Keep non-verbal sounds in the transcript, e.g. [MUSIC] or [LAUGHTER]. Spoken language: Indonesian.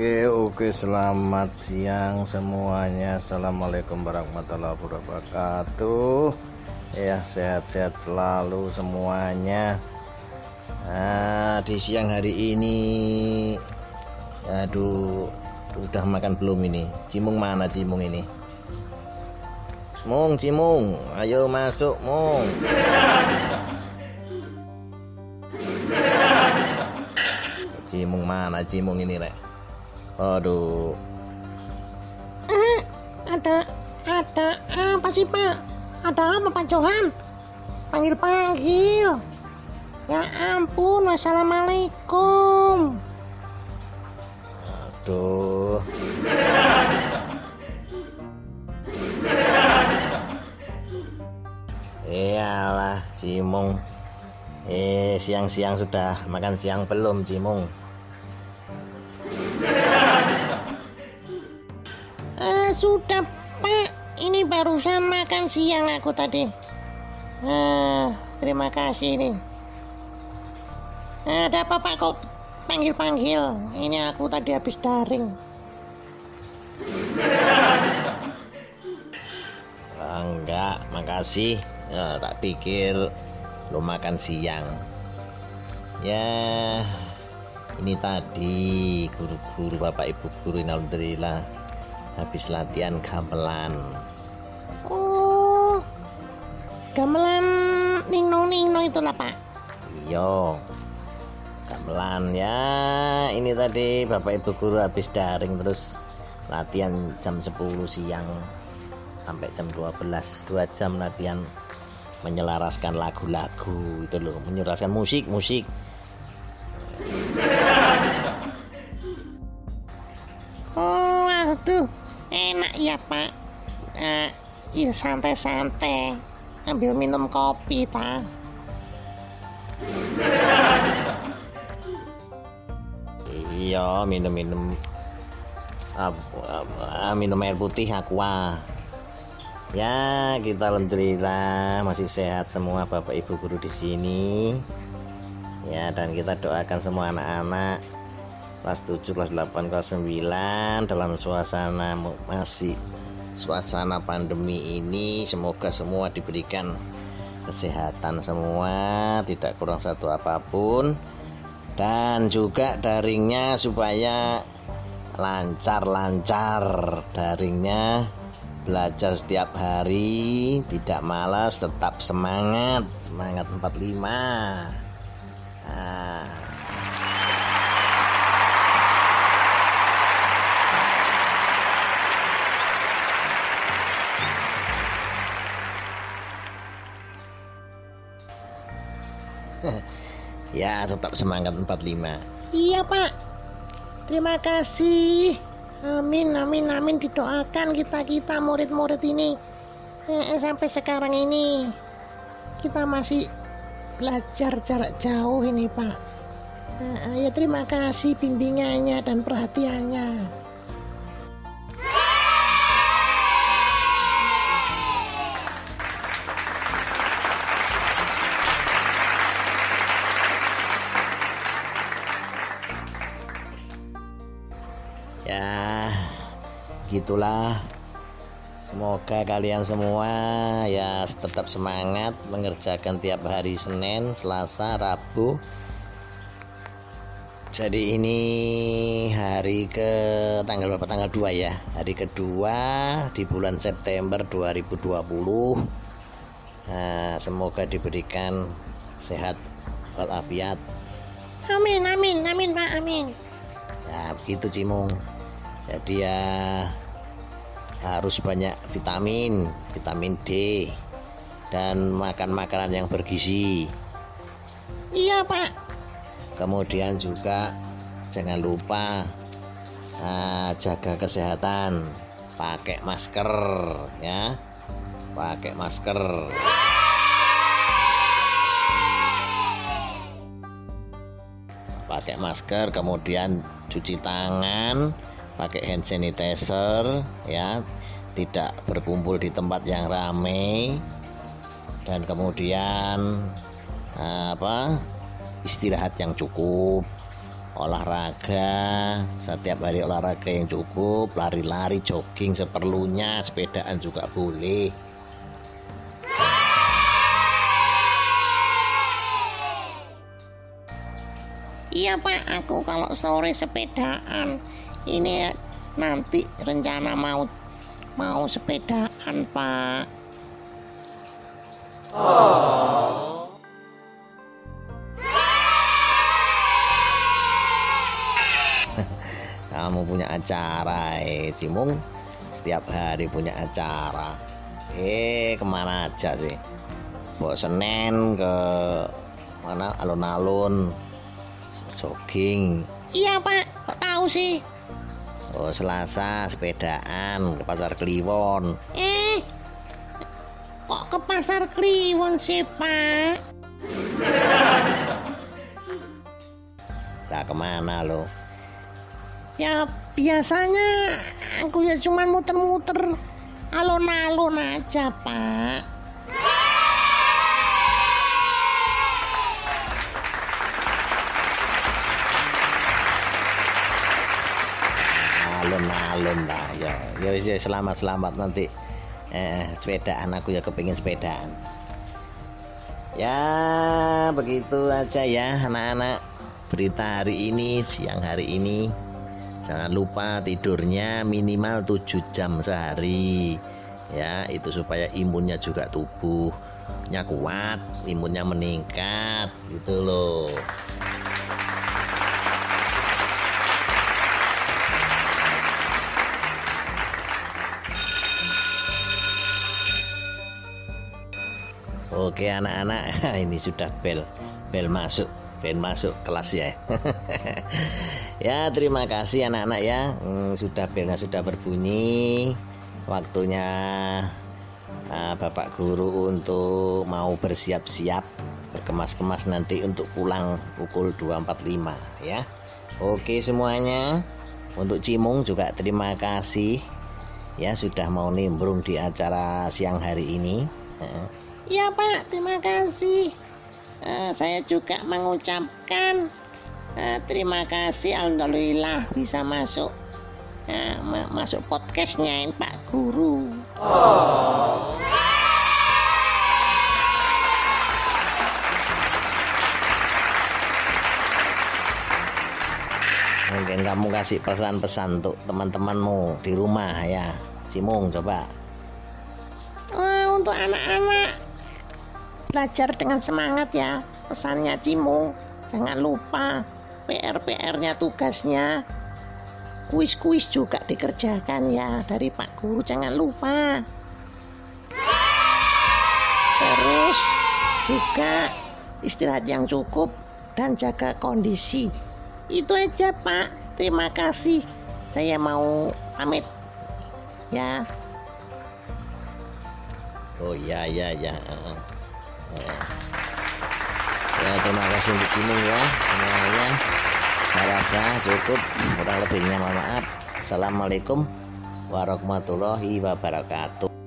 Oke selamat siang semuanya. Assalamualaikum warahmatullahi wabarakatuh. Ya sehat-sehat selalu semuanya. Nah, Di siang hari ini Aduh Sudah makan belum ini? Cimung mana Cimung ini? Mung Cimung Ayo masuk Mung. Cimung mana Cimung ini rek Aduh. Eh, ada ada apa sih Pak? Ada apa Pak Johan? Panggil-panggil. Ya ampun, wassalamualaikum. Aduh. Iyalah, Cimung. Eh, siang-siang sudah makan siang belum, Cimung? Sudah pak. Ini barusan makan siang aku tadi. Ah, terima kasih nih ada apa pak? Kok panggil-panggil? Ini aku tadi habis daring. Enggak. Makasih. Ya, tak pikir lo makan siang. Ya ini tadi guru-guru bapak ibu guru alhamdulillah habis latihan gamelan. Oh gamelan ningnong ningnong itu lah pak. Iya. Gamelan ya ini tadi bapak ibu guru habis daring terus latihan jam 10 siang sampai jam 12 dua jam latihan menyelaraskan lagu-lagu itu loh menyelaraskan musik musik oh aduh enak ya pak. Nah, ya santai-santai. Ambil minum kopi ta iya minum-minum. Uh, uh, minum air putih aqua ya kita alhamdulillah masih sehat semua bapak ibu guru di sini. Ya dan kita doakan semua anak-anak kelas 7 kelas 8 kelas 9 dalam suasana masih suasana pandemi ini. Semoga semua diberikan kesehatan semua tidak kurang satu apa pun. Dan juga daringnya supaya lancar-lancar. Daringnya belajar setiap hari tidak malas tetap semangat. Semangat 45 nah. [LAUGHS] ya tetap semangat 45 iya pak. Terima kasih. Amin amin amin. Didoakan kita kita murid-murid ini. Eh, sampai sekarang ini kita masih belajar jarak jauh ini pak. Eh, ya terima kasih bimbingannya dan perhatiannya gitulah semoga kalian semua ya tetap semangat mengerjakan tiap hari Senin Selasa Rabu. Jadi ini hari ke tanggal berapa? Tanggal 2 ya. Hari kedua di bulan September 2020 nah, semoga diberikan sehat walafiat. Amin amin amin pak amin. Ya begitu Cimung jadi ya harus banyak vitamin vitamin D dan makan makanan yang bergizi. Iya pak. Kemudian juga jangan lupa nah, jaga kesehatan. Pakai masker ya. Pakai masker. Pakai masker kemudian cuci tangan pakai hand sanitizer ya. Tidak berkumpul di tempat yang ramai dan kemudian apa istirahat yang cukup olahraga setiap hari olahraga yang cukup lari-lari jogging seperlunya sepedaan juga boleh. Iya pak, aku kalau sore sepedaan ini nanti rencana mau mau sepedaan pak. [LAUGHS] kamu punya acara eh Cimung. Setiap hari punya acara. Eh ke mana aja sih? Bawa Senen ke mana? Alun-alun. Jogging. Iya pak, kok tahu sih? Oh Selasa sepedaan ke pasar Kliwon Eh, kok ke pasar Kliwon sih pak? lah ke mana lo Ya biasanya aku ya cuman muter-muter alun-alun aja pak. Alun-alun lah ya. Ya ya, selamat selamat nanti. Eh, sepedaan aku ya kepingin sepedaan. Ya begitu aja ya anak-anak. Berita hari ini siang hari ini. Jangan lupa tidurnya minimal 7 jam sehari. Ya itu supaya imunnya juga tubuhnya kuat imunnya meningkat gitu loh Oke anak-anak [LAUGHS] ini sudah bel bel masuk bel masuk kelas ya. [LAUGHS] Ya terima kasih anak-anak ya. Hmm, sudah belnya sudah berbunyi. Waktunya ah, Bapak Guru untuk mau bersiap-siap berkemas-kemas nanti untuk pulang pukul 2.45 ya. Oke semuanya untuk Cimung juga terima kasih. Ya sudah mau nimbrung di acara siang hari ini Iya pak, terima kasih. Eh, saya juga mengucapkan eh, terima kasih Alhamdulillah bisa masuk ma- masuk podcastnya ini Pak Guru. Mungkin kamu kasih pesan-pesan untuk teman-temanmu di rumah ya. Cimung coba. Eh, untuk anak-anak belajar dengan semangat ya pesannya Cimung. Jangan lupa PR-PR-nya tugasnya kuis-kuis juga dikerjakan ya dari Pak Guru jangan lupa. Terus juga istirahat yang cukup dan jaga kondisi. Itu aja Pak. Terima kasih. Saya mau pamit. Ya. Oh ya. Heeh. Ya. Ya, terima kasih untuk Cimung ya semuanya. Saya rasa cukup. Kurang lebihnya mohon maaf. Assalamualaikum warahmatullahi wabarakatuh.